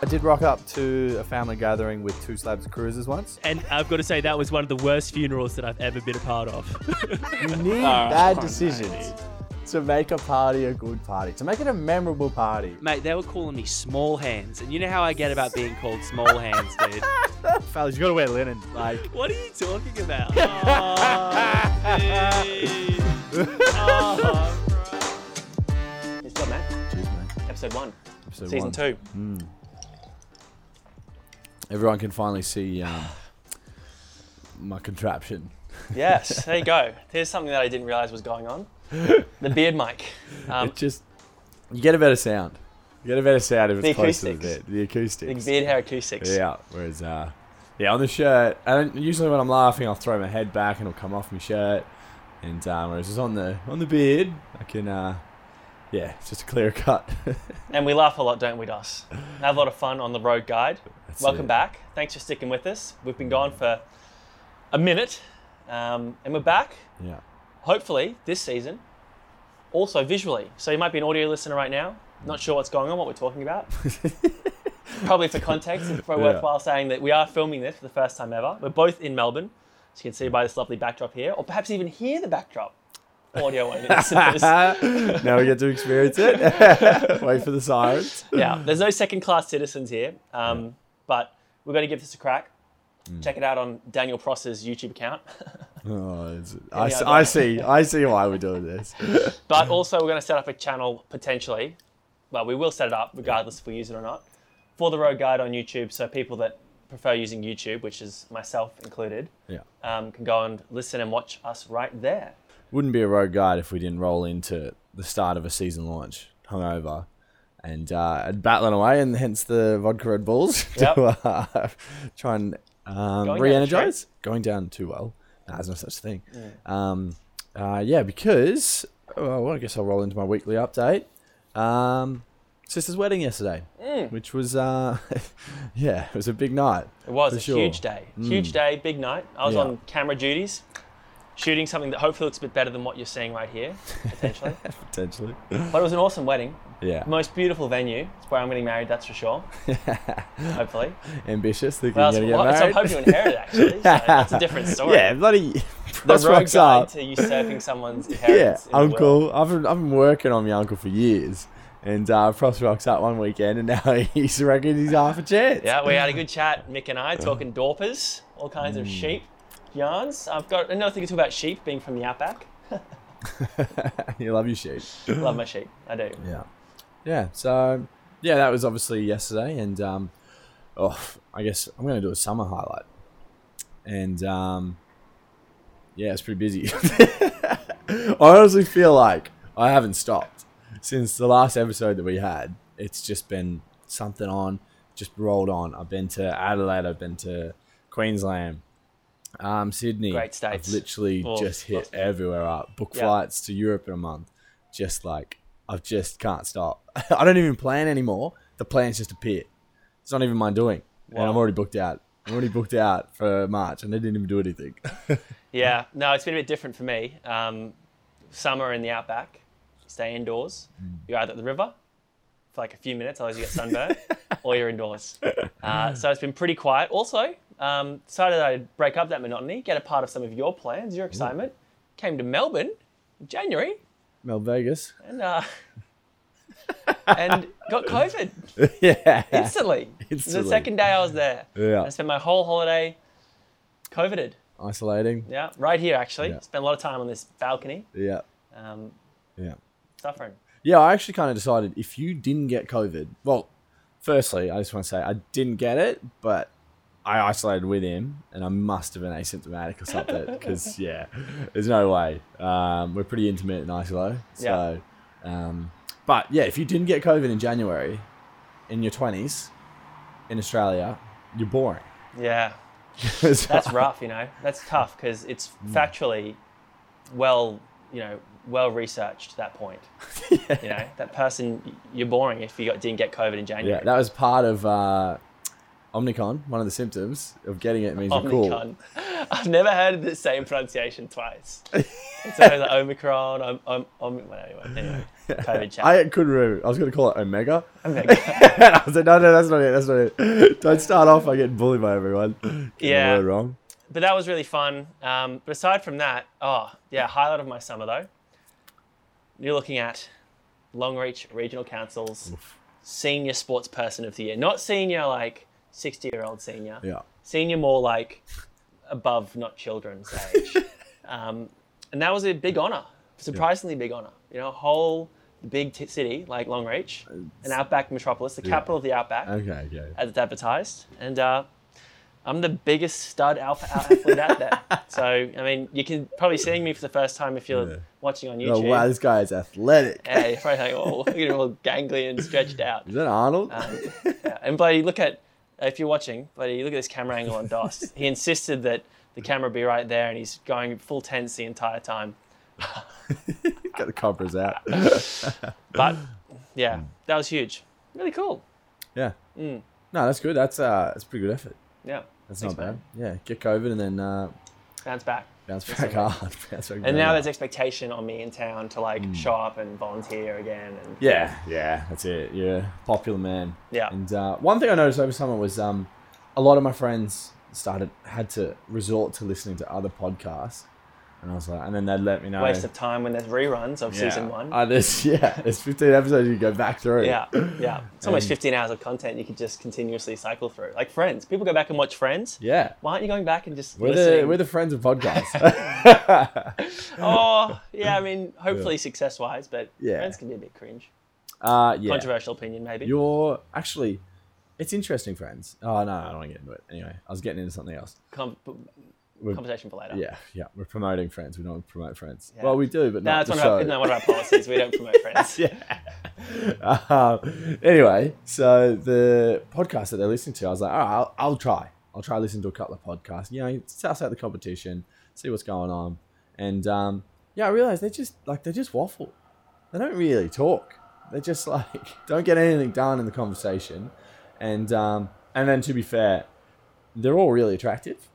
I did rock up to a family gathering with two slabs of cruisers once. And I've got to say, that was one of the worst funerals that I've ever been a part of. You need bad decisions to make a party a good party, to make it a memorable party. Mate, they were calling me small hands, and you know how I get about being called small hands, dude. Fellas, you gotta wear linen. Like, what are you talking about? Oh, dude. Oh, Good job, man. cheers, man. Episode one, Episode season one. two. Mm. Everyone can finally see um, my contraption. Yes, there you go. Here's something that I didn't realize was going on. The beard mic. Um, it just you get a better sound. You get a better sound if it's close to the bed. The acoustics. big beard hair acoustics. Yeah. Whereas, uh, yeah, on the shirt, and usually when I'm laughing, I'll throw my head back and it'll come off my shirt. And um, whereas it's on the on the beard, I can, uh, yeah, it's just a clear cut. And we laugh a lot, don't we, Dos? Have a lot of fun on the road guide. That's Welcome it. back. Thanks for sticking with us. We've been gone for a minute, um, and we're back. yeah. Hopefully this season, also visually. So you might be an audio listener right now, not sure what's going on, what we're talking about. Probably for context, it's probably Yeah. worthwhile saying that we are filming this for the first time ever. We're both in Melbourne, as you can see by this lovely backdrop here, or perhaps even hear the backdrop. Audio only listeners. now we get to experience it. Wait for the sirens. yeah, there's no second class citizens here, um, but we're going to give this a crack. Mm. Check it out on Daniel Pross's YouTube account. Oh, I, Any I see. I see why we're doing this. But also, we're going to set up a channel potentially. Well, we will set it up regardless if we use it or not for the Road Guide on YouTube. So people that prefer using YouTube, which is myself included, Yeah. um, can go and listen and watch us right there. Wouldn't be a road guide if we didn't roll into the start of a season launch hungover and uh, battling away, and hence the vodka Red Bulls Yep. to uh, try and um, re-energize. Going down too well. Nah, there's no such thing. Um, uh, yeah, because well, I guess I'll roll into my weekly update. Um, sister's wedding yesterday, Mm. which was uh, yeah, it was a big night. It was a sure. Mm. huge day, huge day, big night. I was Yeah. on camera duties, shooting something that hopefully looks a bit better than what you're seeing right here, potentially. Potentially, but it was an awesome wedding. yeah, Most beautiful venue. It's where I'm getting married, that's for sure. hopefully. ambitious. Thinking Well, you're that's gonna what, get so I'm home to inherit actually. So that's a different story. Yeah, bloody the road rocks guide up. to usurping someone's Yeah, inheritance. in the will. uncle. I've been, I've been working on my uncle for years, and uh, Pross rocks up one weekend, and now he's reckon he's half a chance. Yeah, we had a good chat, Mick and I, talking dorpers, all kinds Mm. of sheep yarns. I've got another thing to talk about sheep, being from the outback. you love your sheep. Love my sheep, I do. Yeah, yeah. So yeah, that was obviously yesterday, and um, oh, I guess I'm going to do a summer highlight, and um, yeah, it's pretty busy. I honestly feel like I haven't stopped since the last episode that we had. It's just been something on, just rolled on. I've been to Adelaide, I've been to Queensland, um, Sydney. Great states. I've literally Oh, just hit awesome. everywhere up. Book Yeah. flights to Europe in a month. Just like I've just can't stop. I don't even plan anymore. The plans just appear. It's not even my doing, and I'm already booked out. I'm already booked out for March, and they didn't even do anything. Yeah, no, it's been a bit different for me. Um, summer in the outback, stay indoors. Mm. You're either at the river for like a few minutes, otherwise you get sunburned, or you're indoors. Uh, so it's been pretty quiet. Also, um, decided I'd break up that monotony, get a part of some of your plans, your excitement. Came to Melbourne in January Mel Vegas. and uh, and got COVID yeah. instantly. Instantly. The second day I was there. Yeah. I spent my whole holiday COVIDed. Isolating. Yeah, right here actually. Yeah. Spent a lot of time on this balcony. Yeah. Um, Yeah. suffering. Yeah, I actually kind of decided if you didn't get COVID, well, firstly, I just want to say I didn't get it, but I isolated with him and I must have been asymptomatic or something because, yeah, there's no way. Um, we're pretty intimate in Isolo. So, um, but yeah, if you didn't get COVID in January in your 20s in Australia, you're boring. Yeah, that's rough. You know, that's tough because it's Mm. factually well, you know, well researched. That point. You know, that person you're boring if you got, didn't get COVID in January. Yeah, that was part of uh, Omnicon. One of the symptoms of getting it means you're cool. I've never heard the same pronunciation twice. It's always like Omicron. Om, om, om, well, anyway, anyway. COVID chat. I couldn't remember. I was going to call it Omega. Omega. I was like, no, no, that's not it. That's not it. Don't start off by getting bullied by everyone. Getting Yeah. wrong. but that was really fun. Um, but aside from that, oh yeah, highlight of my summer though. You're looking at Longreach Regional Council's senior sports person of the year, not senior like sixty year old senior, Yeah. senior more like above not children's age, um, and that was a big honor, surprisingly big honor. You know, a whole big t- city like Longreach, an outback metropolis, the capital of the outback Okay, okay. as it's advertised. And uh, I'm the biggest stud alpha athlete out there. So, I mean, you can probably see me for the first time if you're Yeah. watching on YouTube. Oh, wow, this guy is athletic. Yeah, you're probably thinking, oh, look at him all gangly and stretched out. Is that Arnold? Um, yeah. And bloody, look at, if you're watching, bloody, look at this camera angle on DOS. He insisted that the camera be right there and he's going full tense the entire time. Get the coppers out. But Hmm. yeah, that was huge. Really cool. yeah. Mm. No, that's good. That's uh, that's pretty good effort. Yeah. That's Thanks, not bad. man. Yeah, get COVID and then uh, Bounce back. Bounce back hard. Bounce back And now there's expectation on me in town to like show up and volunteer again. And. Yeah, yeah, that's it. You're a popular man. Yeah. And uh, one thing I noticed over summer was um, a lot of my friends started had to resort to listening to other podcasts, and I was like, and then they'd let me know. waste of time when there's reruns of yeah. season one. Uh, there's yeah, there's 15 episodes you can go back through. yeah, yeah. It's almost And- 15 hours of content you could just continuously cycle through. Like Friends. People go back and watch Friends. Yeah. Why aren't you going back and just We're the we're the friends of podcasts. oh, yeah. I mean, hopefully success wise, but Yeah. Friends can be a bit cringe. uh, yeah. Controversial opinion, maybe. You're actually, it's interesting, friends. Oh no, I don't want to get into it. Anyway, I was getting into something else. Com- We're- conversation for later. Yeah, yeah, we're promoting friends. We don't promote friends. Yeah. Well, we do, but No, not it's the one of, our, no, one of our policies. We don't promote Friends. yeah. um, anyway, so the podcast that they're listening to, I was like, all right, I'll, I'll try. I'll try listening to a couple of podcasts. You know, suss out the competition, see what's going on, and um, yeah, I realized they just like they just waffle. They don't really talk. They just like don't get anything done in the conversation, and um, and then to be fair, they're all really attractive,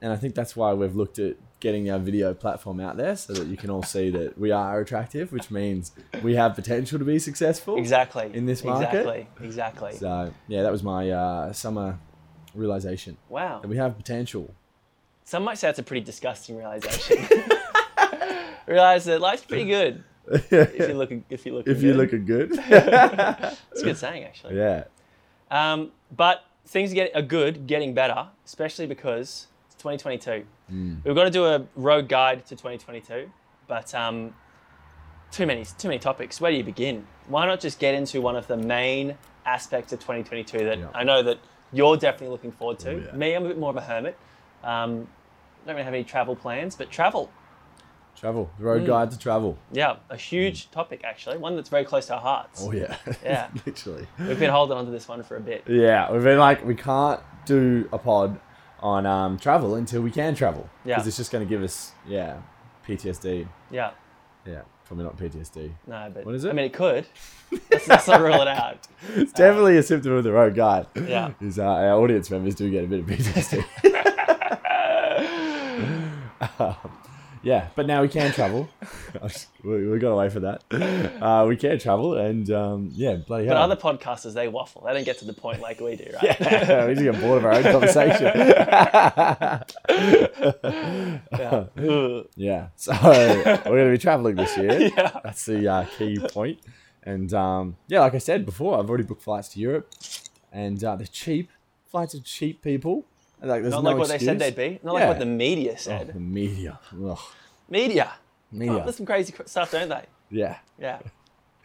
and I think that's why we've looked at getting our video platform out there so that you can all see that we are attractive, which means we have potential to be successful. Exactly. In this market? Exactly. Exactly. So yeah, that was my uh, summer realization wow. that we have potential. Some might say that's a pretty disgusting realization. Realize that life's pretty good if you look if you look if you're looking good, It's a good saying actually. yeah, Um, but things get are good, getting better, especially because 2022. Hmm. We've got to do a road guide to 2022, but um, too many too many topics. Where do you begin? Why not just get into one of the main aspects of 2022 that Yeah. I know that you're definitely looking forward to. Oh, yeah. Me, I'm a bit more of a hermit. Um, don't really have any travel plans, but travel. travel. The road Hmm. guide to travel. Yeah, a huge topic actually, one that's very close to our hearts. Oh yeah, Yeah. literally. We've been holding on to this one for a bit. Yeah, we've been like, we can't do a pod on um, travel until we can travel. Yeah. Because it's just going to give us, yeah, PTSD. Yeah, Yeah, probably not PTSD. no, but What is it? I mean, it could. Let's, let's not rule it out. It's definitely a symptom of the road guide. Yeah. Is uh, our audience members do get a bit of PTSD. Um, yeah, but now we can travel. we, we got away from that. Uh, we can travel, and um, yeah, bloody hell. But hell. other podcasters, they waffle. They don't get to the point like we do, right? yeah, we just get bored of our own conversation. Yeah. Yeah, so we're going to be traveling this year. Yeah. That's the uh, key point. And um, yeah, like I said before, I've already booked flights to Europe, and uh, they're cheap. Flights are cheap, people. Like, there's Not no like what they said they'd be. Not like Yeah. what the media Oh, said. the media. Ugh. Media. Media. Oh, there's some crazy stuff, don't they? yeah. Yeah.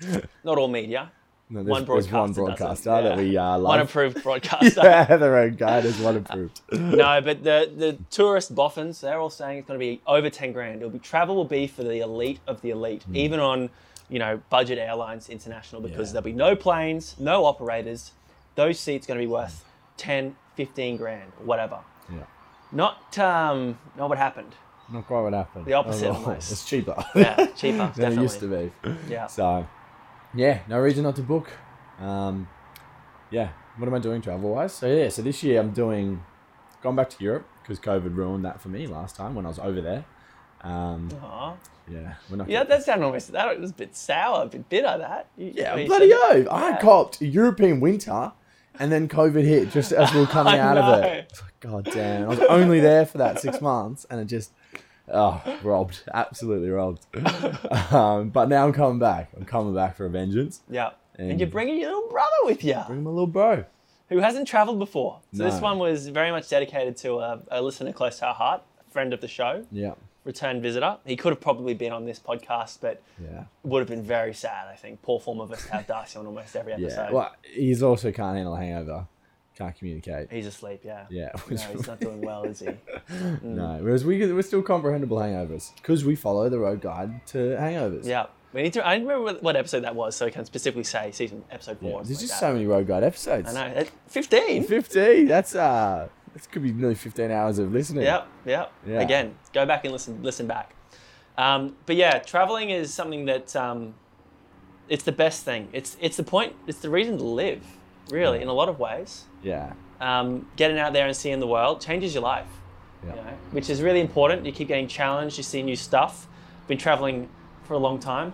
Not all media. No, One there's, there's one broadcaster that we uh, love. One approved broadcaster. yeah, their own guide is one approved. No, but the the tourist boffins, they're all saying it's going to be over ten grand. It'll be travel will be for the elite of the elite, even on you know budget airlines international because Hmm. Yeah. there'll be no planes, no operators. Those seats going to be worth 10, 15 grand, or whatever. yeah. Not um, not what happened. Not quite what happened. The opposite Oh, almost. It's cheaper. Yeah, cheaper, than it used to be. Yeah. So, yeah, no reason not to book. Um, yeah, what am I doing travel wise? So yeah, so this year I'm doing, gone back to Europe because COVID ruined that for me last time when I was over there. Um. Yeah, we're not. Yeah, that sounded almost that was a bit sour, a bit bitter. That You- yeah, bloody oath. I Yeah. copped European winter, and then COVID hit just as we were coming out of it. Like, God damn! I was only there for that six months, and it just. Oh, robbed. Absolutely robbed. um, but now I'm coming back. I'm coming back for a vengeance. Yeah, and, And- you're bringing your little brother with you, Bring my little bro. who hasn't travelled before. So this one was very much dedicated to a, a listener close to our heart, a friend of the show, Yeah. Return visitor. He could have probably been on this podcast, but Yeah. would have been very sad. I think poor form of us to have Darcy on almost every Yeah. episode. Well, he's also can't handle a hangover. Can't communicate. He's asleep. Yeah. Yeah. No, he's not doing well, is he? No, whereas we we're still comprehensible hangovers because we follow the road guide to hangovers. Yeah. We need to. I don't remember what- episode that was, so I can specifically say season episode four. or There's something just like so many road guide episodes. I know. Fifteen. Fifteen. That's uh, this could be nearly fifteen hours of listening. Yep, yep. Yeah. Again, go back and listen listen back. Um, but yeah, traveling is something that um, it's the best thing. It's it's the point. It's the reason to live, really, in a lot of ways. Yeah. Um, getting out there and seeing the world changes your life, Yeah. you know, which is really important. You keep getting challenged. You see new stuff. Been traveling for a long time.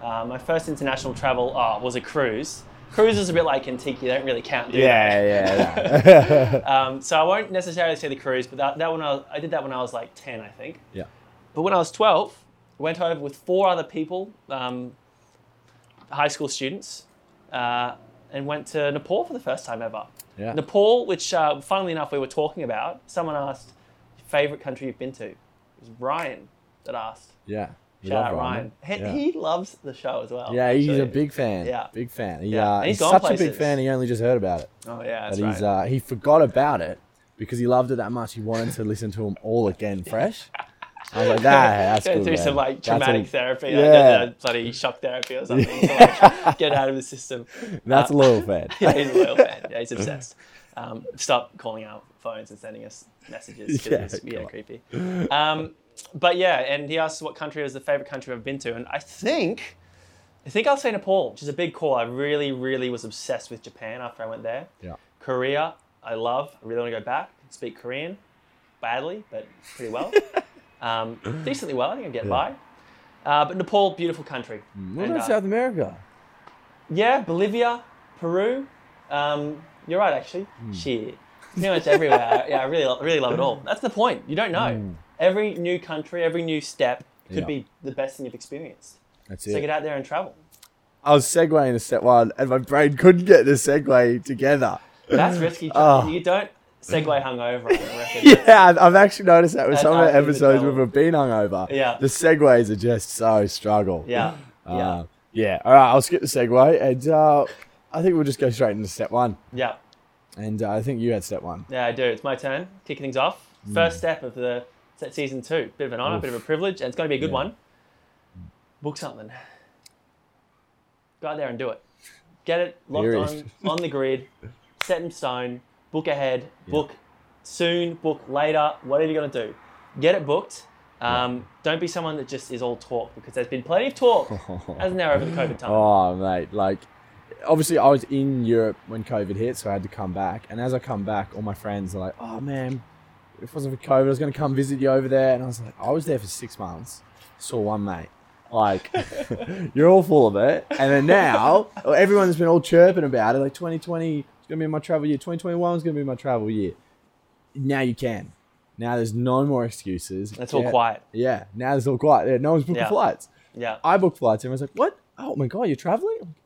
Uh, my first international travel oh, was a cruise. Cruise is a bit like Antique. You don't really count, do? Yeah. Yeah. yeah. Um, so I won't necessarily say the cruise, but that, that one I, was, I did that when I was like 10, I think. yeah. But when I was 12, I went over with four other people, um, high school students, uh, and went to Nepal for the first time ever. Yeah. Nepal, which uh, funnily enough we were talking about, someone asked, favorite country you've been to? It was Ryan that asked. Yeah. We Shout out Ryan. He, Yeah. he loves the show as well. Yeah, he's actually. a big fan. Yeah. Big fan. He, Yeah. uh, he's, he's such a big fan. He only just heard about it. Oh, yeah, But that's he's right. uh, he forgot about it because he loved it that much. He wanted to listen to them all again, fresh. I was like, nah, that's Go good. through man. some like traumatic a- therapy, Yeah. like uh, bloody shock therapy or something to like, get out of the system. That's a loyal fan. Yeah, he's a loyal fan. Yeah, he's obsessed. Um, stop calling our phones and sending us messages. 'cause Yeah, it's yeah, creepy. Um, but yeah, and he asked what country was the favorite country I've been to, and I think, I think I'll say Nepal, which is a big call. I really, really was obsessed with Japan after I went there. Yeah. Korea, I love. I really want to go back. Speak Korean, badly, but pretty well. um, decently well. I think I get Yeah. by. Uh, but Nepal, beautiful country. What And, about uh, South America? yeah, Bolivia, Peru. Um, you're right, actually. Hmm. Shit. Pretty much everywhere. yeah, I really, really love it all. That's the point. You don't know. Every new country, every new step could. Yeah. be the best thing you've experienced. That's it. So get out there and travel. I was segueing to step one, and my brain couldn't get the segue together. That's risky. Oh. You don't segue hungover. I reckon. Yeah, I've- actually noticed that with That's some of the episodes where we've been hungover. Yeah. The segues are just so struggle. Yeah. Yeah. Uh, yeah. All right, I'll skip the segue, and uh, I think we'll just go straight into step one. Yeah. And uh, I think you had step one. Yeah, I do. It's my turn. Kicking things off. First step of the set season two. Bit of an honor, bit of a privilege, and it's going to be a good Yeah. one. Book something. Go out there and do it. Get it locked on on the grid, set in stone. Book ahead. Book soon. Book later. Whatever you're going to do, get it booked. Um, Don't be someone that just is all talk because there's been plenty of talk, hasn't there, over the COVID time? Oh, mate. Like, obviously, I was in Europe when COVID hit, so I had to come back. And as I come back, all my friends are like, oh, man, if it wasn't for COVID, I was going to come visit you over there. And I was like, I was there for six months, saw one mate. Like, you're all full of it. And then now, everyone's been all chirping about it. Like, 2020 is going to be my travel year. 2021 is going to be my travel year. Now you can. Now there's no more excuses. It's all Yeah. quiet. Yeah, now it's all quiet. Yeah, no one's booking Yeah. flights. Yeah. I booked flights and I was like, what? Oh my God, you're traveling?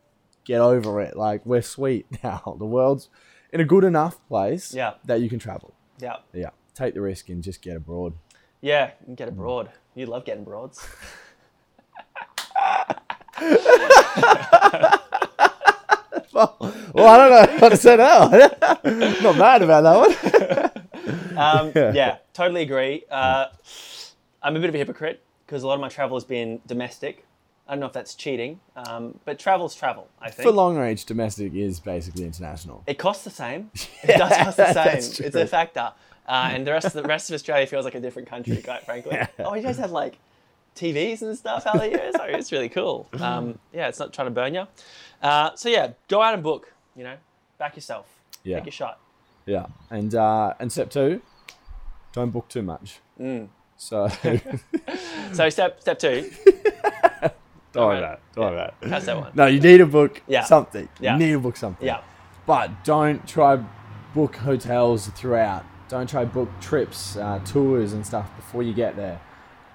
Get over it. Like, we're sweet now. The world's in a good enough place Yeah. that you can travel. Yeah. Yeah. Take the risk and just get abroad. Yeah. And get abroad. You love getting broads. Well, well I don't know what to say now. Not mad about that one. Um, Yeah. yeah. totally agree. Uh, I'm a bit of a hypocrite because a lot of my travel has been domestic. I don't know if that's cheating, um, but travel's travel. I think For long range, domestic is basically international. it costs the same. It does cost the same. It's a factor, uh, and the rest of the rest of Australia feels like a different country, quite frankly. Oh, you guys have like TVs and stuff out there. So it's really cool. Um, yeah, it's not trying to burn you. Uh, so yeah, go out and book. You know, back yourself. Yeah. Take your shot. Yeah. And uh, and step two, don't book too much. Mm. So So step step two. Don't worry right. about it. Don't worry about it. That's that one. No, you need to book Yeah. something. Yeah. You need to book something. Yeah. But don't try book hotels throughout. Don't try book trips, uh, tours and stuff before you get there.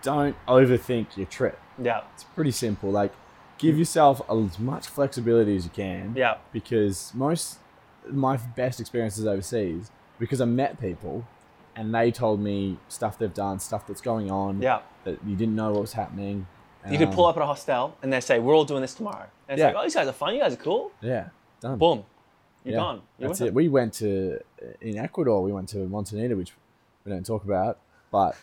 Don't overthink your trip. Yeah. It's pretty simple. Like, give yourself as much flexibility as you can. Yeah. Because most my best experiences overseas because I met people and they told me stuff they've done, stuff that's going on. Yeah. That you didn't know what was happening. You could Um, pull up at a hostel and they say, We're all doing this tomorrow. And it's Yeah. like, Oh, these guys are fun, you guys are cool. Yeah. Done. Boom. You're Yeah, gone. You're That's with it. We went to in Ecuador. We went to Montanita, which we don't talk about, but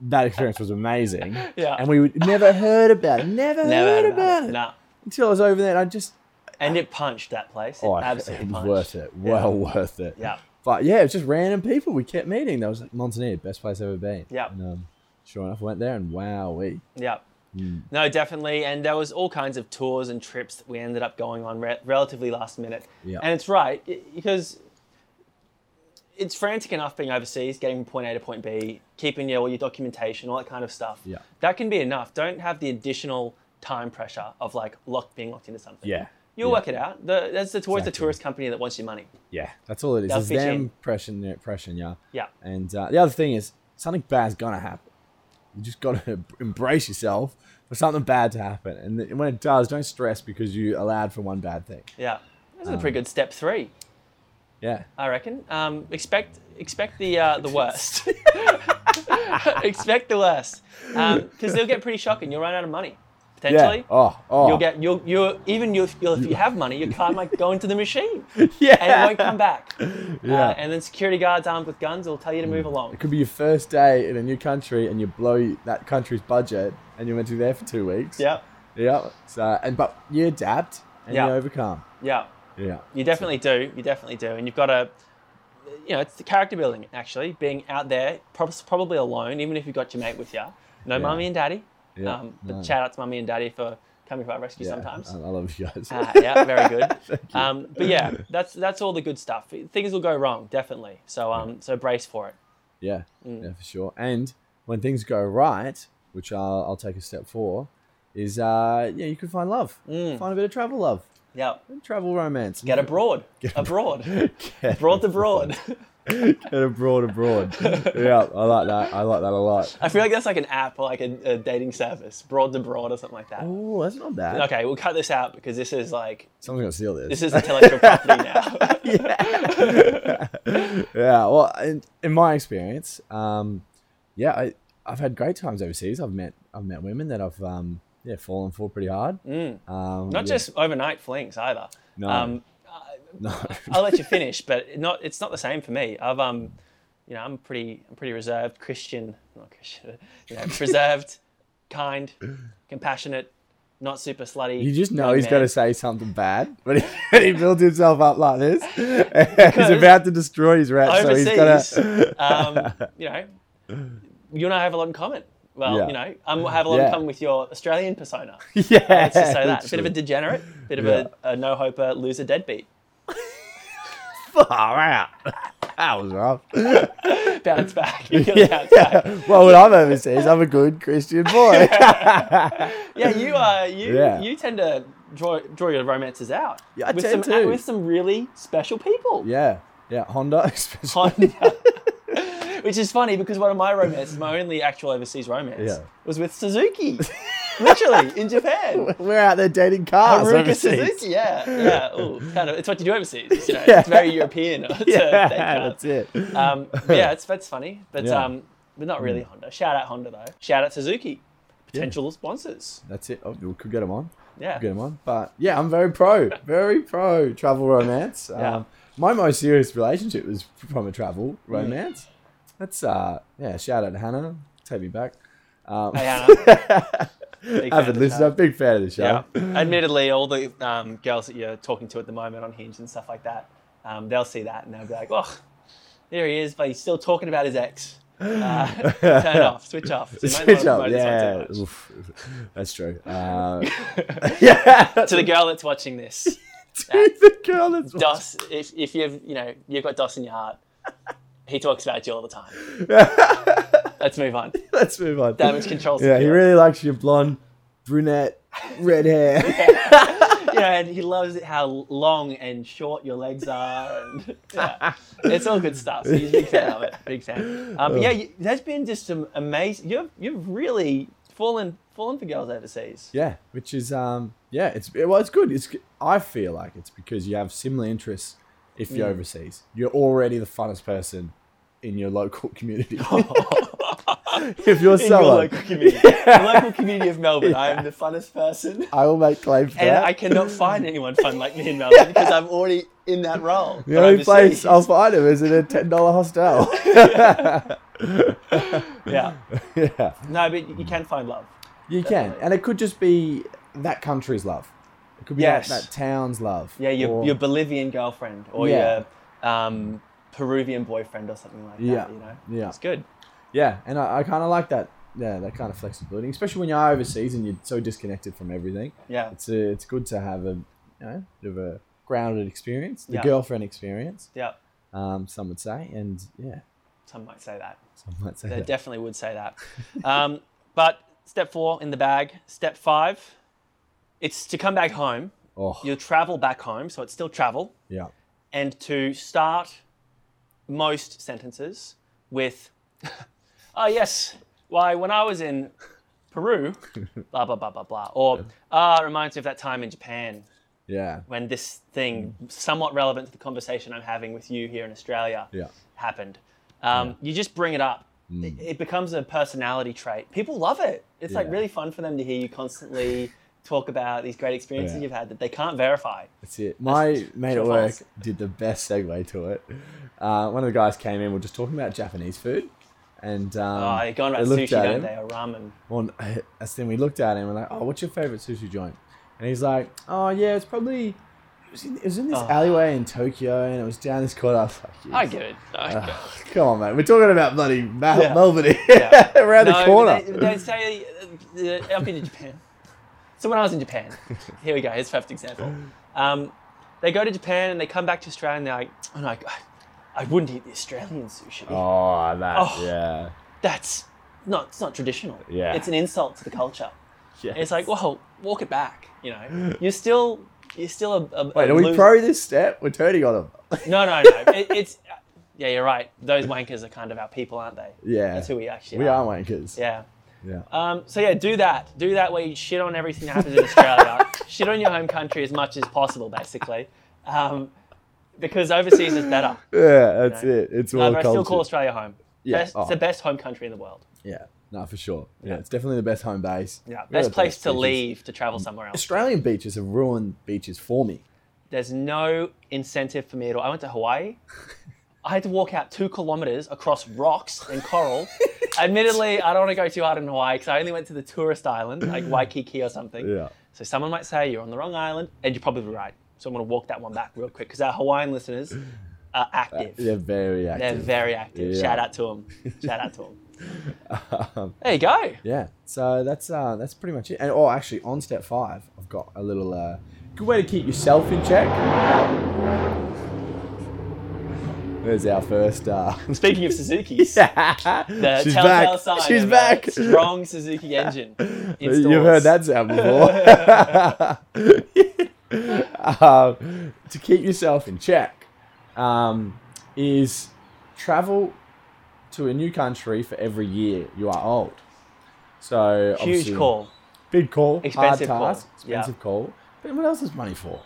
that experience was amazing. Yeah. and we would- never heard about it. Never, Never heard about it Nah. until I was over there. and I just And it punched that place. It oh, absolutely it was punched. worth it. Well worth it. Yeah. But yeah, it was just random people we kept meeting. That was like Montanita, best place I've ever been. Yeah. And, um, sure enough, went there and wow, we. Yeah. Hmm. No, definitely. And there was all kinds of tours and trips that we ended up going on re- relatively last minute. Yeah. And it's right because it's frantic enough being overseas, getting from point A to point B, keeping your, all your documentation, all that kind of stuff. Yeah. That can be enough. Don't have the additional time pressure of like locked being locked into something. Yeah. You'll yeah. work it out. The, that's the, towards the Exactly. tourist company that wants your money. Yeah, that's all it is. It's them in. pressing, yeah, yeah. Yeah. And uh, the other thing is, something bad's gonna happen. You just gotta embrace yourself for something bad to happen, and when it does, don't stress because you allowed for one bad thing. Yeah. This is Um, a pretty good step three. Yeah, I reckon. Um, expect expect the uh, the worst. expect the worst, because they'll get pretty shocking. You'll run out of money potentially. yeah. Oh, oh. You'll get you'll you even you you'll, if you have money, your card might go into the machine yeah. and it won't come back. Yeah. Uh, and then security guards armed with guns will tell you to move along. It could be your first day in a new country, and you blow that country's budget, and you're meant to be there for two weeks. Yeah, Yeah. So, and but you adapt and Yeah. you overcome. yeah. Yeah. You definitely do. You definitely do. And you've got to, you know, it's the character building actually. Being out there, prob- probably alone, even if you've got your mate with you. No Yeah. mummy and daddy. Yeah. Um, but No. shout out to mummy and daddy for coming to our rescue Yeah. sometimes. I, love you guys. Uh, yeah, very good. Um, but yeah, that's that's all the good stuff. Things will go wrong, definitely. So um, so brace for it. Yeah, Mm. yeah, for sure. And when things go right, which I'll, I'll take a step for, is uh, yeah, you can find love, Mm. find a bit of travel love, Yeah, travel romance. get abroad, Get abroad, Get abroad to broad. Get abroad, abroad. yeah, I like that. I like that a lot. I feel like that's like an app or like a, a dating service, broad to broad or something like that. Oh, that's not bad. Okay, we'll cut this out because this is like Someone's gonna steal this. this is intellectual property now. yeah. yeah. Well, in, in my experience, um, yeah, I, I've had great times overseas. I've met I've met women that I've um, yeah fallen for pretty hard. Um, Not yeah. just overnight flings either. No. Um, no. I'll let you finish, but not it's not the same for me. I've um, you know, I'm pretty I'm pretty reserved, Christian, not Christian, you know, reserved, kind, compassionate, not super slutty. You just know he's man. going to say something bad, but he, he builds himself up like this. he's about to destroy his rat, so he's got to. um, you know, you and I have a lot in common. Well, Yeah. you know, I have a lot Yeah. in common with your Australian persona. yeah, Let's just say that. Bit of a degenerate, bit of Yeah. a, a no-hoper, loser, deadbeat. Far out. That was rough. Bounce back. You gotta bounce back. well, when I'm overseas, I'm a good Christian boy. Yeah, you uh, you Yeah. you tend to draw draw your romances out. Yeah, I with tend some to. with some really special people. yeah, yeah, Honda, especially. Honda. Which is funny because one of my romances, my only actual overseas romance, Yeah. was with Suzuki. Literally in Japan. We're out there dating cars. Haruka overseas. Suzuki, yeah, yeah. Ooh, kind of. It's what you do overseas. You know, Yeah. it's very European. to Yeah, that's it. Um, yeah, it's that's funny, but Yeah. um, but not really Honda. Shout out Honda though. Shout out Suzuki, potential sponsors. That's it. Oh, we could get them on. Yeah. Get them on. But yeah, I'm very pro, very pro travel romance. Yeah. Um, my most serious relationship was from a travel romance. That's uh, yeah. Shout out to Hannah. Take me back. Um, Hey Hannah. Avid listener, big fan of the show. Yeah. Admittedly, all the um, girls that you're talking to at the moment on Hinge and stuff like that, um, they'll see that and they'll be like, "Oh, there he is, but he's still talking about his ex." Uh, turn off, switch off. So you might not Switch wanna up, promote this one yeah. Oof. That's true. Uh, yeah. To the girl that's watching this, To the girl that's Dos, if, if you've you know you've got Dos in your heart, he talks about you all the time. Let's move on. Let's move on. Damage control. Yeah, he really likes your blonde, brunette, red hair. you know, and he loves how long and short your legs are, and yeah, it's all good stuff. So he's a big fan of it, big fan. Um, but yeah, you, there's been just some amazing. You've you've really fallen fallen for girls overseas. Yeah, which is um yeah, it's well, it's good. It's I feel like it's because you have similar interests. If you're mm. overseas, you're already the funnest person in your local community. if you're In your local community, the local community of Melbourne, I am the funnest person, I will make claim for and that. I cannot find anyone fun like me in Melbourne because I'm already in that role. the only place. I'll find him is in a ten dollar hostel. yeah, yeah, no, but you can find love. you can, and it could just be that country's love. It could be Yes. that, that town's love. Yeah, your, or- your Bolivian girlfriend or Yeah. your um, Peruvian boyfriend or something like that. Yeah. You know, Yeah. it's good. Yeah, and I, I kind of like that. Yeah, that kind of flexibility, especially when you're overseas and you're so disconnected from everything. Yeah, It's a, it's good to have a you know bit of a grounded experience, the Yeah. girlfriend experience. yeah. Um, some would say, and yeah, Some might say that. some might say that. They that. definitely would say that. Um, but step four in the bag. Step five, it's to come back home. oh, You'll travel back home, so it's still travel, yeah, and to start most sentences with, "Oh yes, why when I was in Peru, blah blah blah blah blah," or "Ah, it reminds me of that time in Japan." yeah, when this thing, somewhat relevant to the conversation I'm having with you here in Australia, yeah, happened. Um, You just bring it up. It, it becomes a personality trait. People love it. It's like really fun for them to hear you constantly talk about these great experiences Yeah. you've had that they can't verify. that's it. My mate true at work did the best segue to it. Uh, one of the guys came in, we are just talking about Japanese food, and um, Oh, you're going about looked sushi, don't him. they, or ramen? Well, that's then we looked at him and we're like, "Oh, what's your favorite sushi joint?" And he's like, "Oh, yeah, it's probably it was in, it was in this Oh. alleyway in Tokyo, and it was down this corner." I was like, I get it. I get it. Come on, mate. We're talking about bloody Mel- Yeah. Melbourne. Yeah. around No, the corner. They, they say uh, I've been to Japan. So when I was in Japan, here we go. Here's a perfect example. Um, they go to Japan and they come back to Australia and they're like, "Oh no, I, I wouldn't eat the Australian sushi. oh, that. Oh. Yeah. That's not. It's not traditional. Yeah. It's an insult to the culture. yeah. And it's like, well, walk it back. You know, you're still you're still a. a Wait, a are we loser. pro this step? We're turning on them. No, no, no. It, it's yeah, you're right. Those wankers are kind of our people, aren't they? yeah. That's who we actually we are. are wankers. Yeah. Yeah. Um, so yeah, do that. Do that where you shit on everything that happens in Australia. shit on your home country as much as possible, basically, um, because overseas is better. Yeah, that's You know? it. It's No, but I still call Australia home. Yeah, Best, oh. It's the best home country in the world. Yeah. No, for sure. Yeah, Yeah. it's definitely the best home base. Yeah, We best place to beaches. leave to travel somewhere else. Australian beaches have ruined beaches for me. There's no incentive for me at all. I went to Hawaii. I had to walk out two kilometers across rocks and coral. Admittedly, I don't want to go too hard in Hawaii because I only went to the tourist island, like Waikiki or something. Yeah. So someone might say you're on the wrong island, and you're probably right. So I'm going to walk that one back real quick because our Hawaiian listeners are active. They're very active. They're very active. Yeah. Shout out to them. Shout out to them. Um, There you go. yeah. So that's uh, that's pretty much it. And oh, actually, on step five, I've got a little uh, good way to keep yourself in check. There's our first. Uh, Speaking of Suzuki's, the She's telltale back. sign She's back. strong Suzuki engine. in You've heard that sound before. um, to keep yourself in check um, is travel to a new country for every year you are old. So Huge call. big call, Expensive call. expensive call. But what else is money for?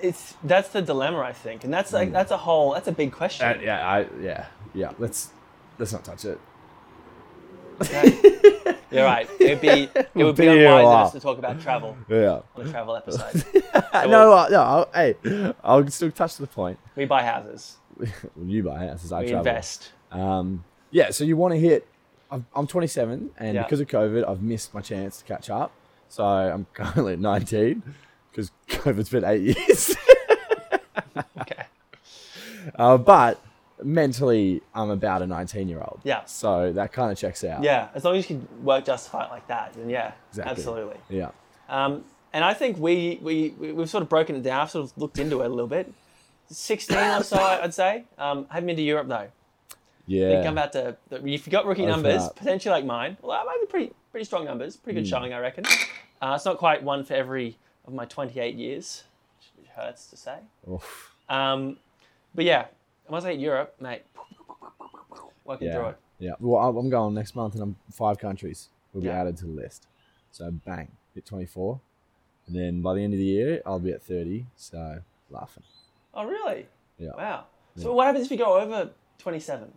It's that's the dilemma, I think, and that's like that's a whole that's a big question. Uh, yeah, I, yeah, yeah. Let's let's not touch it. You're right. It'd be it would be Be unwise of us to talk about travel Yeah. on a travel episode. no, uh, no. I'll, hey, I'll still touch the point. We buy houses. Well, you buy houses, I We travel. invest. Um, yeah, so you want to hit. I'm, I'm 27, and Yeah. because of COVID, I've missed my chance to catch up. So I'm currently 19 because COVID's been eight years. Okay. uh, but mentally, I'm about a 19 year old. Yeah. So that kind of checks out. Yeah, as long as you can work justify it like that, then yeah, Exactly. absolutely. Yeah. Um, and I think we, we, we, we've sort of broken it down. I've sort of looked into it a little bit. 16 or so, I'd say. Um, I haven't been to Europe though. Yeah. Then come out to if you got rookie Open numbers, up. potentially like mine. Well, that might be pretty pretty strong numbers, pretty good showing, I reckon. Uh, it's not quite one for every of my 28 years, which hurts to say. Um, but yeah, once I hit Europe, mate, working through Yeah. it. Yeah. Well, I'm- I'm going next month, and I'm five countries will be Yeah. added to the list. So bang, hit 24, and then by the end of the year, I'll be at 30. So laughing. Oh, really? Yeah. Wow. So Yeah. what happens if you go over 27?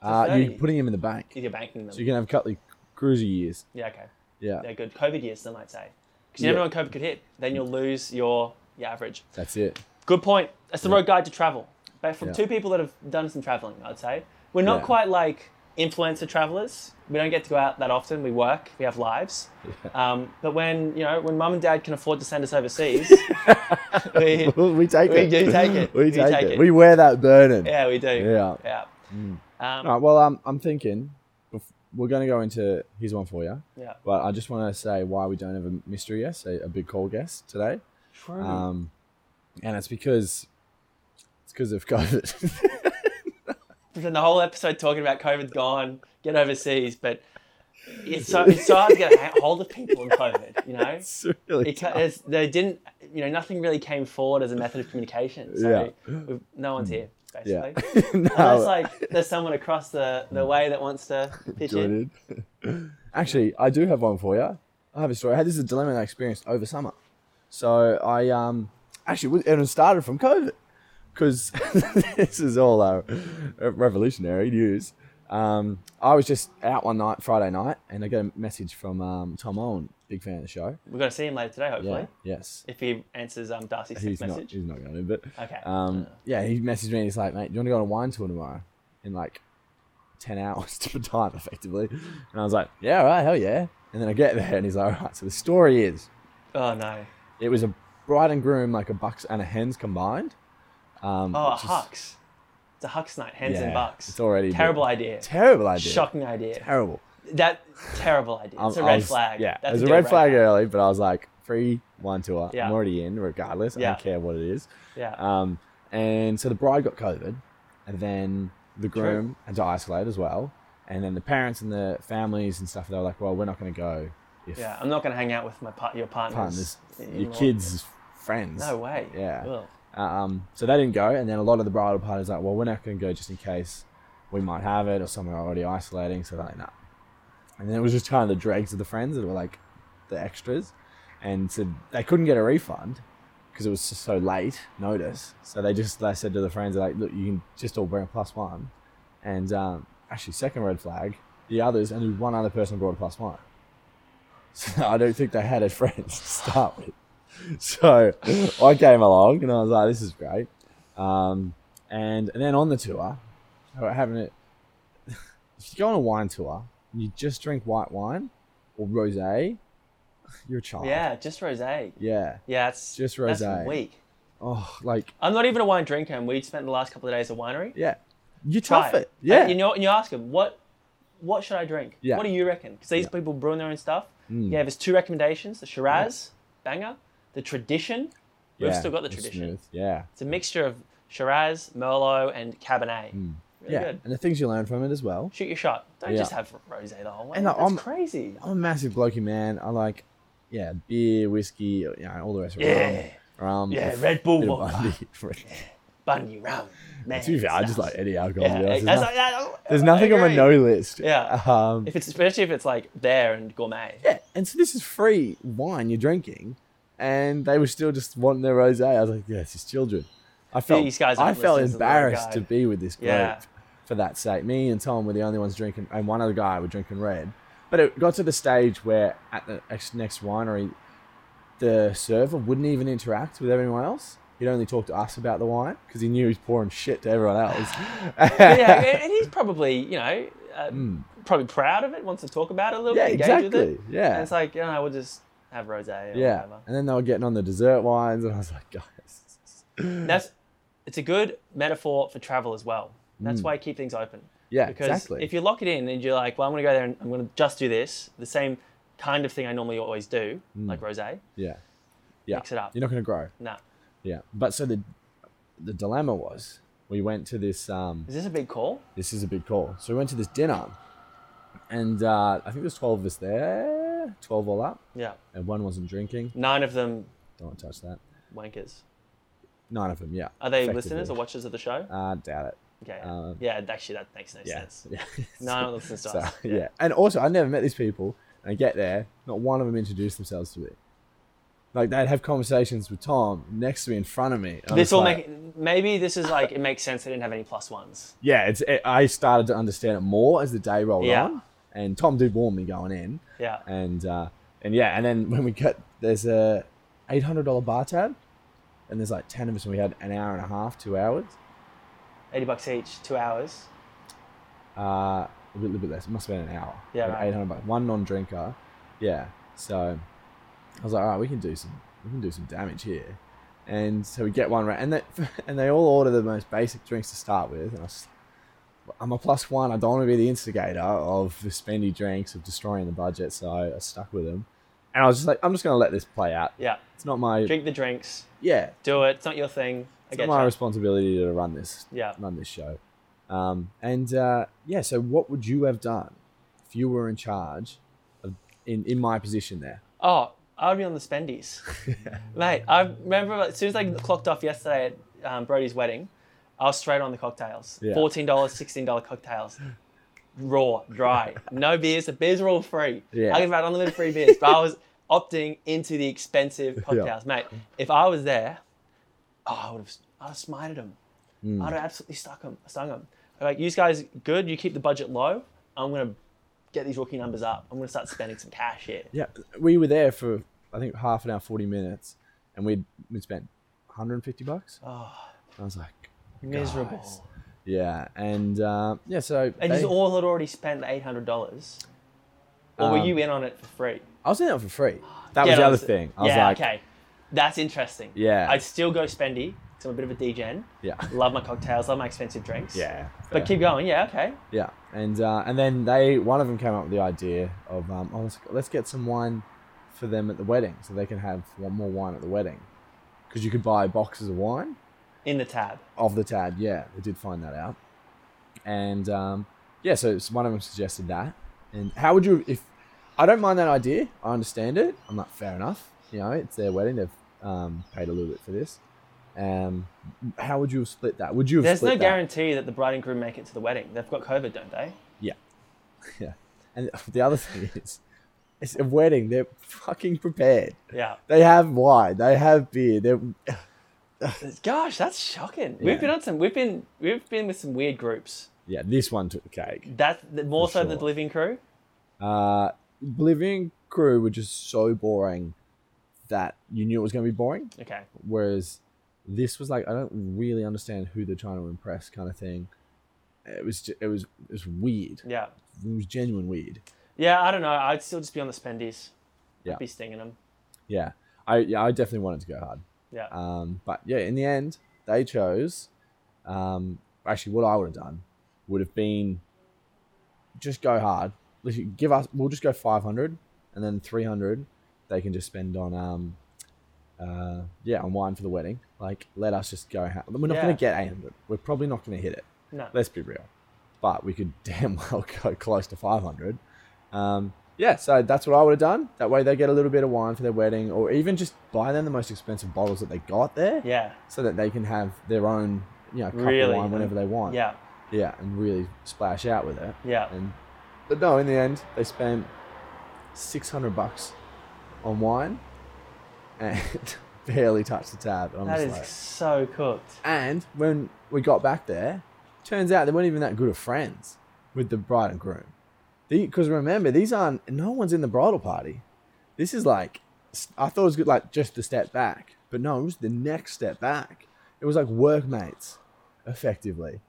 Uh, you're putting him in the bank, you're banking them. so you can have a couple of cruiser years. yeah, okay. Yeah. They're good. COVID years, some might say. Because you Yeah. never know when COVID could hit. Then you'll lose your, your average. That's it. Good point. That's the road guide to travel. But from Yeah. two people that have done some traveling, I'd say. We're not Yeah. quite like influencer travelers. We don't get to go out that often. We work, we have lives. Um, but when, you know, when mum and dad can afford to send us overseas, we, we take We it. do take it. We We take, take it. it. We wear that burden. yeah, we do. Yeah. Yeah. Mm. Um, All right, well, um, I'm thinking we're going to go into here's one for you, yeah. but I just want to say why we don't have a mystery guest, a, a big call guest today, True. um, and it's because it's because of COVID. Spent the whole episode talking about COVID's gone, get overseas, but it's so, it's so hard to get a hold of people in COVID, you know? it's really It, it's, they didn't, you know, nothing really came forward as a method of communication. So Yeah. we've, no one's here, yeah. basically. no, Unless like there's someone across the, the way that wants to pitch in. Jordan. Actually, I do have one for you. I have a story. I had this is a dilemma I experienced over summer. So I um actually and it started from COVID because this is all uh, revolutionary news. Um, I was just out one night, Friday night, and I got a message from um, Tom Owen, big fan of the show. We're going to see him later today, hopefully. Yeah, yes. If he answers um, Darcy's He's text not. message. He's not going to, but Okay. um, Uh, yeah, he messaged me. and He's like, "Mate, do you want to go on a wine tour tomorrow?" In like ten hours to time, effectively. And I was like, "Yeah, all right, hell yeah." And then I get there, and he's like, "All right." So the story is, oh, no. it was a bride and groom, like a bucks and a hens combined. Um, Oh, a which is- hucks. It's a hucks night, hens and bucks. It's already Terrible idea. Terrible idea. Shocking idea. Terrible. That terrible idea. It's Um, a red was- flag. Yeah, That's it was a a red flag breaker. early, but I was like, free one tour. Yeah. I'm already in, regardless. I don't care what it is. Yeah. Um, and so the bride got COVID, and then the True. groom had to isolate as well. And then the parents and the families and stuff, they were like, well, we're not going to go if yeah. I'm not going to hang out with my par- your partners. partners, your kids' friends. No way. Yeah. Ugh. Um, so they didn't go, and then a lot of the bridal parties like, well, we're not going to go just in case we might have it or someone already isolating. So they're like, nah. And then it was just kind of the dregs of the friends that were like the extras, and so they couldn't get a refund because it was just so late notice. So they just they said to the friends like, look, you can just all bring a plus one, and um, actually second red flag, the others only one other person brought a plus one. So I don't think they had a friend to start with. So I came along and I was like, this is great. Um, and, and then on the tour, having it. If you go on a wine tour you just drink white wine or rosé, you're a child. Yeah, just rosé. Yeah. Yeah, it's Just That's rosé. weak. Oh, like I'm not even a wine drinker, and we spent the last couple of days at winery. yeah, you Try tough it. Yeah. And you know, and you ask them what, what should I drink? Yeah. What do you reckon? Because these Yeah. people brewing their own stuff. Mm. Yeah, there's two recommendations: the Shiraz banger, the Tradition. We've Yeah, still got the Tradition. smooth. Yeah. It's a mixture of Shiraz, Merlot, and Cabernet. Mm. Really yeah. good. And the things you learn from it as well. Shoot your shot. Don't Yeah. just have rosé the whole way. And That's I'm- crazy. I'm a massive blokey man. I like, yeah, beer, whiskey, you know, all the rest of Yeah. it. Rum, Yeah, Red Bull vodka. Bundy. Bundy rum. Man, To be fair, I just like any alcohol. Yeah, there's, like- no- there's nothing on my no list. Yeah. Um, If it's especially if it's like there and gourmet. yeah, and so this is free wine you're drinking, and they were still just wanting their rosé. I was like, yes, it's children. I felt, These guys I felt embarrassed to be with this group Yeah. for that sake. Me and Tom were the only ones drinking, and one other guy were drinking red. But it got to the stage where at the next winery, the server wouldn't even interact with everyone else. He'd only talk to us about the wine because he knew he was pouring shit to everyone else. yeah, and he's probably, you know, uh, Mm. probably proud of it, wants to talk about it a little Yeah, bit, engage with exactly. it. Yeah. And it's like, you know, we'll just have rosé or yeah. whatever. And then they were getting on the dessert wines, and I was like, guys. That's it's a good metaphor for travel as well. That's Mm. why I keep things open. Yeah, Because exactly. if you lock it in and you're like, well, I'm going to go there and I'm going to just do this, the same kind of thing I normally always do, Mm. like rosé, yeah. Yeah. mix it up. You're not going to grow. Nah. Yeah. But so the the dilemma was we went to this. Um, Is this a big call? this is a big call. So we went to this dinner, and uh, I think there's 12 of us there, 12 all up, Yeah. and one wasn't drinking. Nine of them Don't touch that. wankers. Nine of them, yeah. Are they listeners or watchers of the show? Uh, doubt it. Okay. um, yeah, actually, that makes no Yeah. sense. yeah. No one listens to So, us. yeah. And also, I never met these people. And I get there, not one of them introduced themselves to me. Like they'd have conversations with Tom next to me in front of me. This will like- make maybe this is like it makes sense they didn't have any plus ones. Yeah, it's. It, I started to understand it more as the day rolled Yeah. on, and Tom did warn me going in, Yeah. and uh, and yeah, and then when we got there's a eight hundred dollar bar tab, and there's like ten of us, and we had an hour and a half, two hours. Eighty bucks each, two hours. Uh, a little bit less. It must have been an hour. Yeah, right. eight hundred bucks. One non-drinker. Yeah. So I was like, all right, we can do some, we can do some damage here. And so we get one right, and they and they all order the most basic drinks to start with. And I was, I'm a plus one. I don't want to be the instigator of the spendy drinks of destroying the budget, so I, I stuck with them. And I was just like, I'm just gonna let this play out. Yeah. It's not my Drink the drinks. yeah. Do it. It's not your thing. I It's get not my you. responsibility to run this Yeah. run this show. Um, and uh, yeah, so what would you have done if you were in charge of in, in my position there? Oh, I would be on the spendies. Mate, I remember as soon as I clocked off yesterday at um, Brody's wedding, I was straight on the cocktails. Yeah. $14, $16 cocktails. Raw, dry. No beers. The beers were all free. Yeah. I have had unlimited free beers, but I was opting into the expensive cocktails. Mate, if I was there, oh, I would have, I would have smited them. Hmm. I'd have absolutely stuck them, stung them. Like, you guys good? You keep the budget low. I'm going to get these rookie numbers up. I'm going to start spending some cash here. Yeah, we were there for I think half an hour, forty minutes, and we'd we spent 150 bucks. Oh, I was like, miserable. Yeah, and uh, yeah, so And they- you all had already spent eight hundred dollars, or were Um, you in on it for free? I was in on it for free. That Yeah, was the other thing. I was yeah, like, okay, that's interesting. Yeah. I'd still go spendy. Cause I'm a bit of a degen. yeah, Love my cocktails. Love my expensive drinks. yeah, But keep going. Yeah. Okay. Yeah, and uh, and then they one of them came up with the idea of um, oh, let's, let's get some wine for them at the wedding, so they can have one more wine at the wedding, because you could buy boxes of wine In the tab. of the tab. Yeah, they did find that out, and um, yeah, so it's- one of them suggested that. And how would you if I don't mind that idea? I understand it. I'm not fair enough. You know, it's their wedding. They've um, paid a little bit for this. Um, how would you have split that? Would you have There's no that? guarantee that the bride and groom make it to the wedding. They've got COVID, don't they? Yeah. Yeah. And the other thing is, it's a wedding. They're fucking prepared. Yeah. They have wine. They have beer. They're Gosh, that's shocking. Yeah. We've been on some. We've been. We've been with some weird groups. yeah. This one took the cake. That more so than the sure. living crew. Uh, Living Crew were just so boring that you knew it was going to be boring. Okay. Whereas this was like I don't really understand who they're trying to impress, kind of thing. It was ju- it was it was weird. Yeah. It was genuine weird. Yeah. I don't know. I'd still just be on the spendies. Yeah. I'd be stinging them. Yeah. I yeah I definitely wanted to go hard. Yeah. Um, but yeah, in the end, they chose. Um, actually, what I would have done would have been just go hard. If you Give us, we'll just go five hundred, and then three hundred they can just spend on um, uh, yeah, on wine for the wedding. Like, let us just go. Ha- We're not Yeah. going to get eight hundred. We're probably not going to hit it. No. Let's be real. But we could damn well go close to five hundred. Um, yeah, so that's what I would have done. That way they get a little bit of wine for their wedding, or even just buy them the most expensive bottles that they got there, Yeah. so that they can have their own, you know, cup Really? of wine whenever they want. Yeah. yeah, and really splash out with it. Yeah. And but no, in the end, they spent six hundred bucks on wine, and barely touched the tab. And I'm That is like, so cooked. and when we got back there, turns out they weren't even that good of friends with the bride and groom. Because remember, these aren't. No one's in the bridal party. This is like, I thought it was good, like just the step back, but no, it was the next step back. It was like workmates, effectively.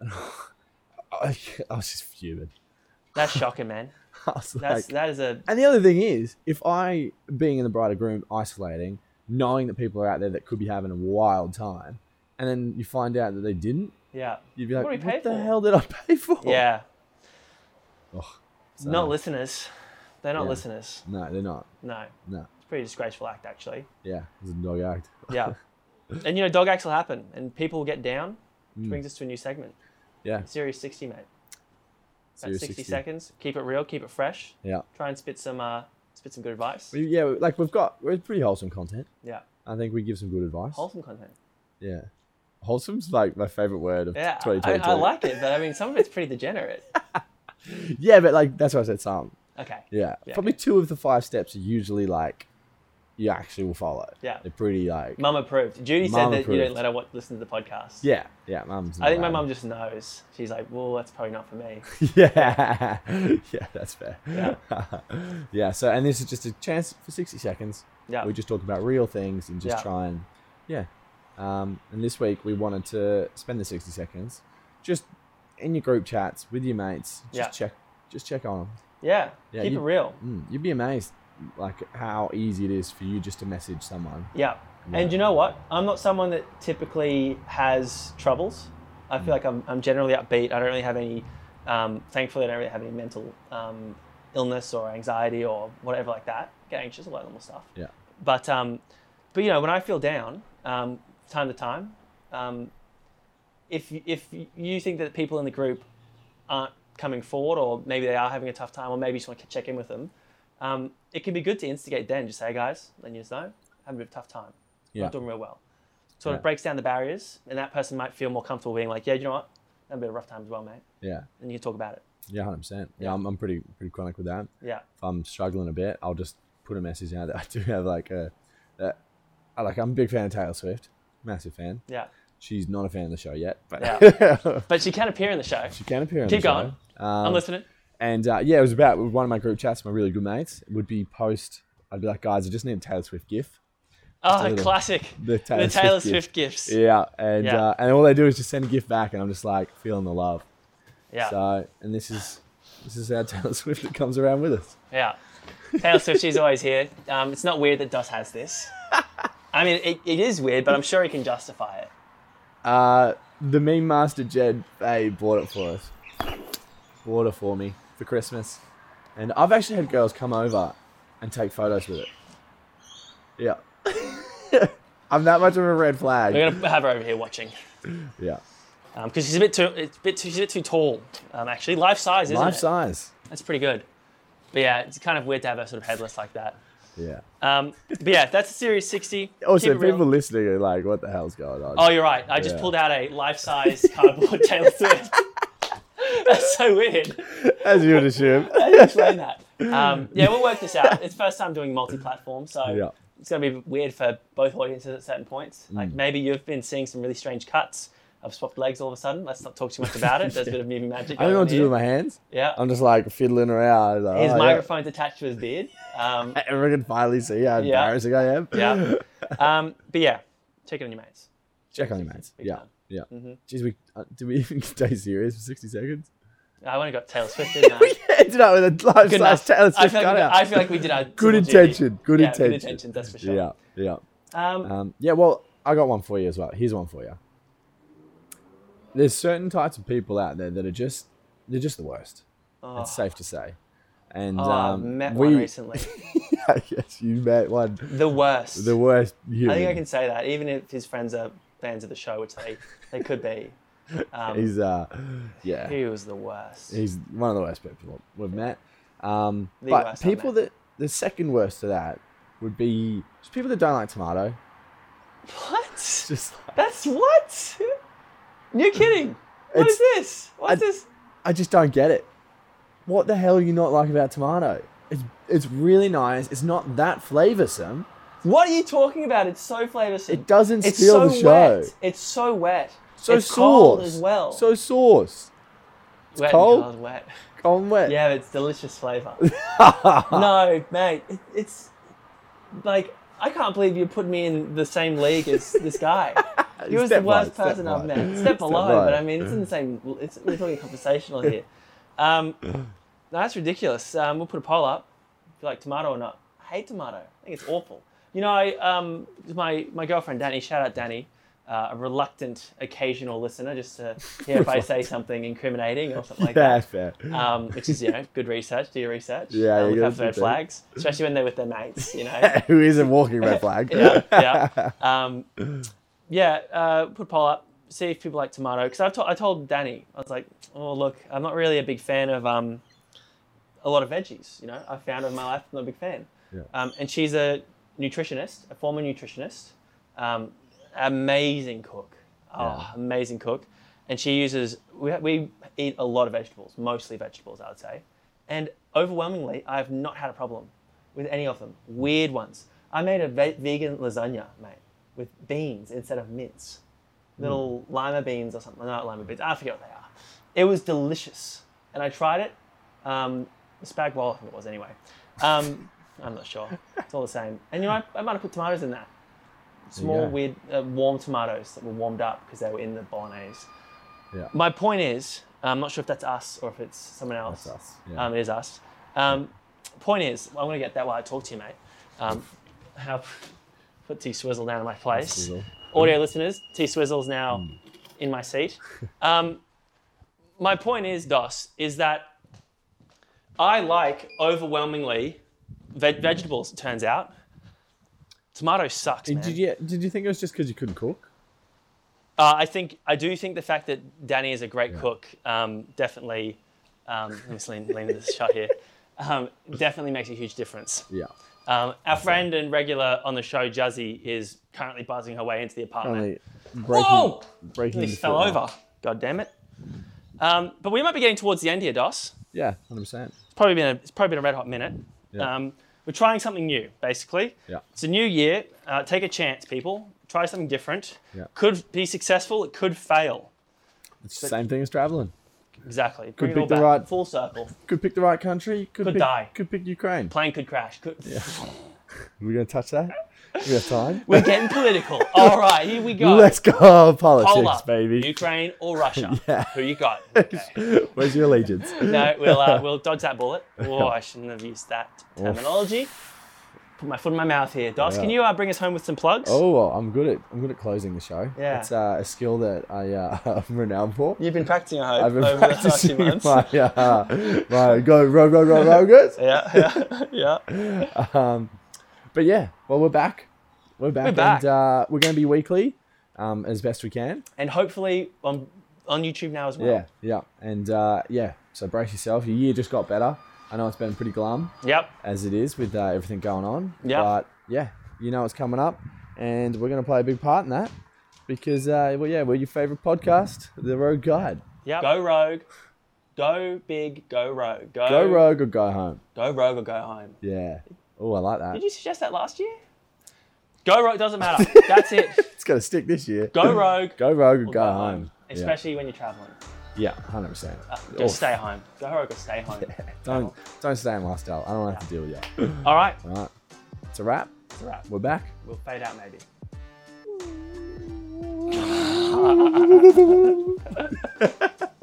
I, I was just fuming. That's shocking, man. That's like, that is a and the other thing is, if I, being in the bride and groom, isolating, knowing that people are out there that could be having a wild time, and then you find out that they didn't, yeah. you'd be like, What what, do we pay the for?" hell did I pay for? Yeah. Ugh, so- Not listeners. They're not Yeah. listeners. No, they're not. No. No. It's a pretty disgraceful act actually. Yeah, it's a dog act. Yeah. and you know, dog acts will happen and people will get down which brings us to a new segment. Yeah. Serious 60, mate. About Serious 60, 60. seconds. Keep it real, keep it fresh. Yeah. Try and spit some uh, spit some good advice. We, yeah, like we've got we're pretty wholesome content. Yeah. I think we give some good advice. Wholesome content. Yeah. Wholesome's like my favorite word of Yeah, I, I like it, but I mean, some of it's pretty degenerate. Yeah, but like that's why I said some. Okay. Yeah. Yeah, Probably two of the five steps are usually like you actually will follow. Yeah. They're pretty like Mum approved. Judy Mum said that you approved. don't let her watch, listen to the podcast. Yeah, yeah, mum's I think my mum just knows. She's like, well, that's probably not for me. Yeah. yeah, that's fair. Yeah. yeah, so and this is just a chance for 60 seconds. Yeah. We just talk about real things and just Yeah. try and yeah. Um, and this week we wanted to spend the 60 seconds just in your group chats with your mates. Just Yeah. check just check on them. Yeah. Yeah, Keep it real. Mm, you'd be amazed like how easy it is for you just to message someone. Yeah. And you know what? I'm not someone that typically has troubles. I Mm. feel like I'm, I'm generally upbeat. I don't really have any, um, thankfully, I don't really have any mental um, illness or anxiety or whatever like that. Get anxious, all that normal stuff. Yeah. But, um, but you know, when I feel down, um, time to time, um, if, if you think that people in the group aren't coming forward or maybe they are having a tough time or maybe you just want to check in with them, um, it can be good to instigate then. Just say, hey guys, letting you know, having a bit of a tough time Yeah. not doing real well. Sort Yeah. of breaks down the barriers, and that person might feel more comfortable being like, yeah, you know what, bit of a rough time as well, mate, Yeah. and you can talk about it. Yeah, 100%. Yeah, Yeah. I'm, I'm pretty pretty chronic with that. Yeah, if I'm struggling a bit, I'll just put a message out that I do have like a, a I like I'm a big fan of Taylor Swift, massive fan. yeah, She's not a fan of the show yet, but Yeah. but she can appear in the show. she can appear on Keep the going. show. Um, I'm listening. And uh, yeah, it was about one of my group chats, my really good mates. Would be post. I'd be like, guys, I just need a Taylor Swift gif. Oh, little- classic. The Taylor, the Taylor Swift, Swift gifts. gif. Yeah, and Yeah. Uh, and all they do is just send a gift back, and I'm just like feeling the love. Yeah, So, and this is this is our Taylor Swift that comes around with us. yeah. Taylor Swift, she's always here. Um, it's not weird that Dos has this. I mean, it, it is weird, but I'm sure he can justify it. Uh, the meme master Jed Fay bought it for us. Bought it for me for Christmas, and I've actually had girls come over and take photos with it. Yeah, I'm that much of a red flag. We're gonna have her over here watching Yeah, because she's a bit too. It's a bit too. She's a bit too tall. Um, actually, life size, isn't life it? size. That's pretty good. But yeah, it's kind of weird to have her sort of headless like that. Yeah. Um, but yeah, that's a Serious 60. Also, real. people listening are like, "What the hell's going on?" Oh, you're right. I just Yeah. pulled out a life-size cardboard Taylor Swift. that's so weird. As you would assume. How do you explain that? Um, yeah, we'll work this out. It's first time doing multi-platform, so Yeah. it's going to be weird for both audiences at certain points. Mm. Like maybe you've been seeing some really strange cuts. I've swapped legs all of a sudden. Let's not talk too much about it. There's a bit of moving magic. I don't know what to do with my hands. Yeah. I'm just like fiddling around. Like, His oh, yeah. microphone's attached to his beard. Um, Everyone can finally see how Yeah. embarrassing I am. yeah. Um, but yeah, check it on your mates. Check on your mates. Yeah. time. Yeah. Mhm. Jeez, we uh, did we even stay serious for 60 seconds? I only got Taylor Swift in now. Ended up with a life Good size enough. Taylor I Swift feel, like we. I feel like we did our Good intention. Good yeah, intention. Good intentions, that's for sure. Yeah, yeah. Um, Um, yeah, well, I got one for you as well. Here's one for you. There's certain types of people out there that are just they're just the worst. oh, It's safe to say. And oh, um, met we, one recently. yes, you met one. The worst. The worst I think I can say that, even if his friends are fans of the show, which they, they could be. Um, He's uh, yeah. he was the worst. He's one of the worst people we've met. Um, but people that the second worst to that would be just people that don't like tomato. what? Just like, That's what? You're kidding. What is It's- this? What's I- this? I just don't get it. What the hell are you not like about tomato? It's it's really nice. It's not that flavorsome. What are you talking about? It's so flavoursome. It doesn't it's steal so the show. wet. It's so wet. So it's sauce cold as well. So sauce. wet cold. And cold, wet. Cold and wet. Yeah, it's delicious flavour. no, mate, it, it's like I can't believe you put me in the same league as this guy. He was Step the worst by, person I've by. met. Step below, but I mean, it's in the same. It's we're talking conversational here. Um, no, that's ridiculous. Um, we'll put a poll up. If you like tomato or not? I hate tomato. I think it's awful. You know, I, um, my my girlfriend Danny. Shout out Danny. Uh, a reluctant occasional listener, just to hear if I say something incriminating or something like yeah, that fair. um, which is you know good research. Do your research. Yeah, uh, look out for red flags, especially when they're with their mates. You know. Who isn't walking red flag? yeah, yeah. Um, yeah. Uh, put a poll up. see if people like tomato because I've to- I told Danny I was like, oh look, I'm not really a big fan of um, a lot of veggies. You know, I found in my life I'm not a big fan. Yeah. Um, and she's a nutritionist, a former nutritionist, um, amazing cook. Oh, Yeah. amazing cook. And she uses we, we eat a lot of vegetables, mostly vegetables, I would say. And overwhelmingly, I have not had a problem with any of them. Weird ones. I made a ve- vegan lasagna, mate, with beans instead of mince little lima beans or something. Not lima beans. I forget what they are. It was delicious, and I tried it. Um, spag bowl, I think it was anyway. Um, I'm not sure. It's all the same. And you know, I, I might have put tomatoes in that. Small, go. weird, uh, warm tomatoes that were warmed up because they were in the bolognese. Yeah. My point is, I'm not sure if that's us or if it's someone else. That's us. Yeah. Um, it is us. Um, point is, I'm going to get that while I talk to you, mate. Um, how put T Swizzle down in my place. Audio listeners, T Swizzle's now in my seat. Um, my point is, Dos, is that I like overwhelmingly veg- vegetables. It turns out, tomato sucks, man. Did you did you think it was just because you couldn't cook? Uh, I think I do think the fact that Danny is a great cook um, definitely. Um, let me just lean, lean this shot here. Um, definitely makes a huge difference. Yeah. Um, our friend and regular on the show, Juzzy, is currently buzzing her way into the apartment. Only breaking Whoa! breaking Nearly into fell foot now. over. God damn it. Um, but we might be getting towards the end here, Dos. Yeah, hundred percent. It's probably been a, it's probably been a red hot minute. Yeah. Um, we're trying something new, basically. Yeah. It's a new year. Uh, take a chance, people. Try something different. Yeah. Could be successful. It could fail. It's the same thing as traveling. Exactly. Bring it pick the back. right- Full circle. Could pick the right country. Could, Could pick, die. Could pick Ukraine. Plane could crash. Could... We're gonna touch that. We have time. We're getting political. All right, here we go. Let's go politics, baby. Ukraine or Russia? Yeah. Who you got? Okay. Where's your allegiance? No, we'll uh, we'll dodge that bullet. Oh, I shouldn't have used that terminology. Put my foot in my mouth here. Dos, Yeah. can you uh, bring us home with some plugs? Oh, well, I'm good at I'm good at closing the show. Yeah. it's uh, a skill that I uh, I'm renowned for. You've been practicing, I hope, I've been over the past few practicing months. my, uh, my go row row row row guys. Yeah, yeah, yeah. Um, but yeah, well we're back. We're back. We're back. And, uh, we're going to be weekly, um, as best we can. And hopefully on on YouTube now as well. Yeah, yeah, and uh, yeah. So brace yourself. Your year just got better. I know it's been pretty glum Yep. as it is with uh, everything going on. Yeah. But yeah, you know it's coming up, and we're going to play a big part in that because, uh, well, yeah, we're your favorite podcast, The Rogue Guide. Yep. Go rogue. Go big. Go rogue. Go, Go rogue or go home. Go rogue or go home. Yeah. Oh, I like that. Did you suggest that last year? Go rogue doesn't matter. That's it. It's going to stick this year. Go rogue. Go rogue or or go, home. Especially when you're traveling. Yeah, hundred percent. Uh, just stay home. Go rogue or stay home. Don't don't stay in lifestyle. I don't want to have to deal with you. All right. All right, it's a wrap. It's a wrap. We're back. We'll fade out maybe.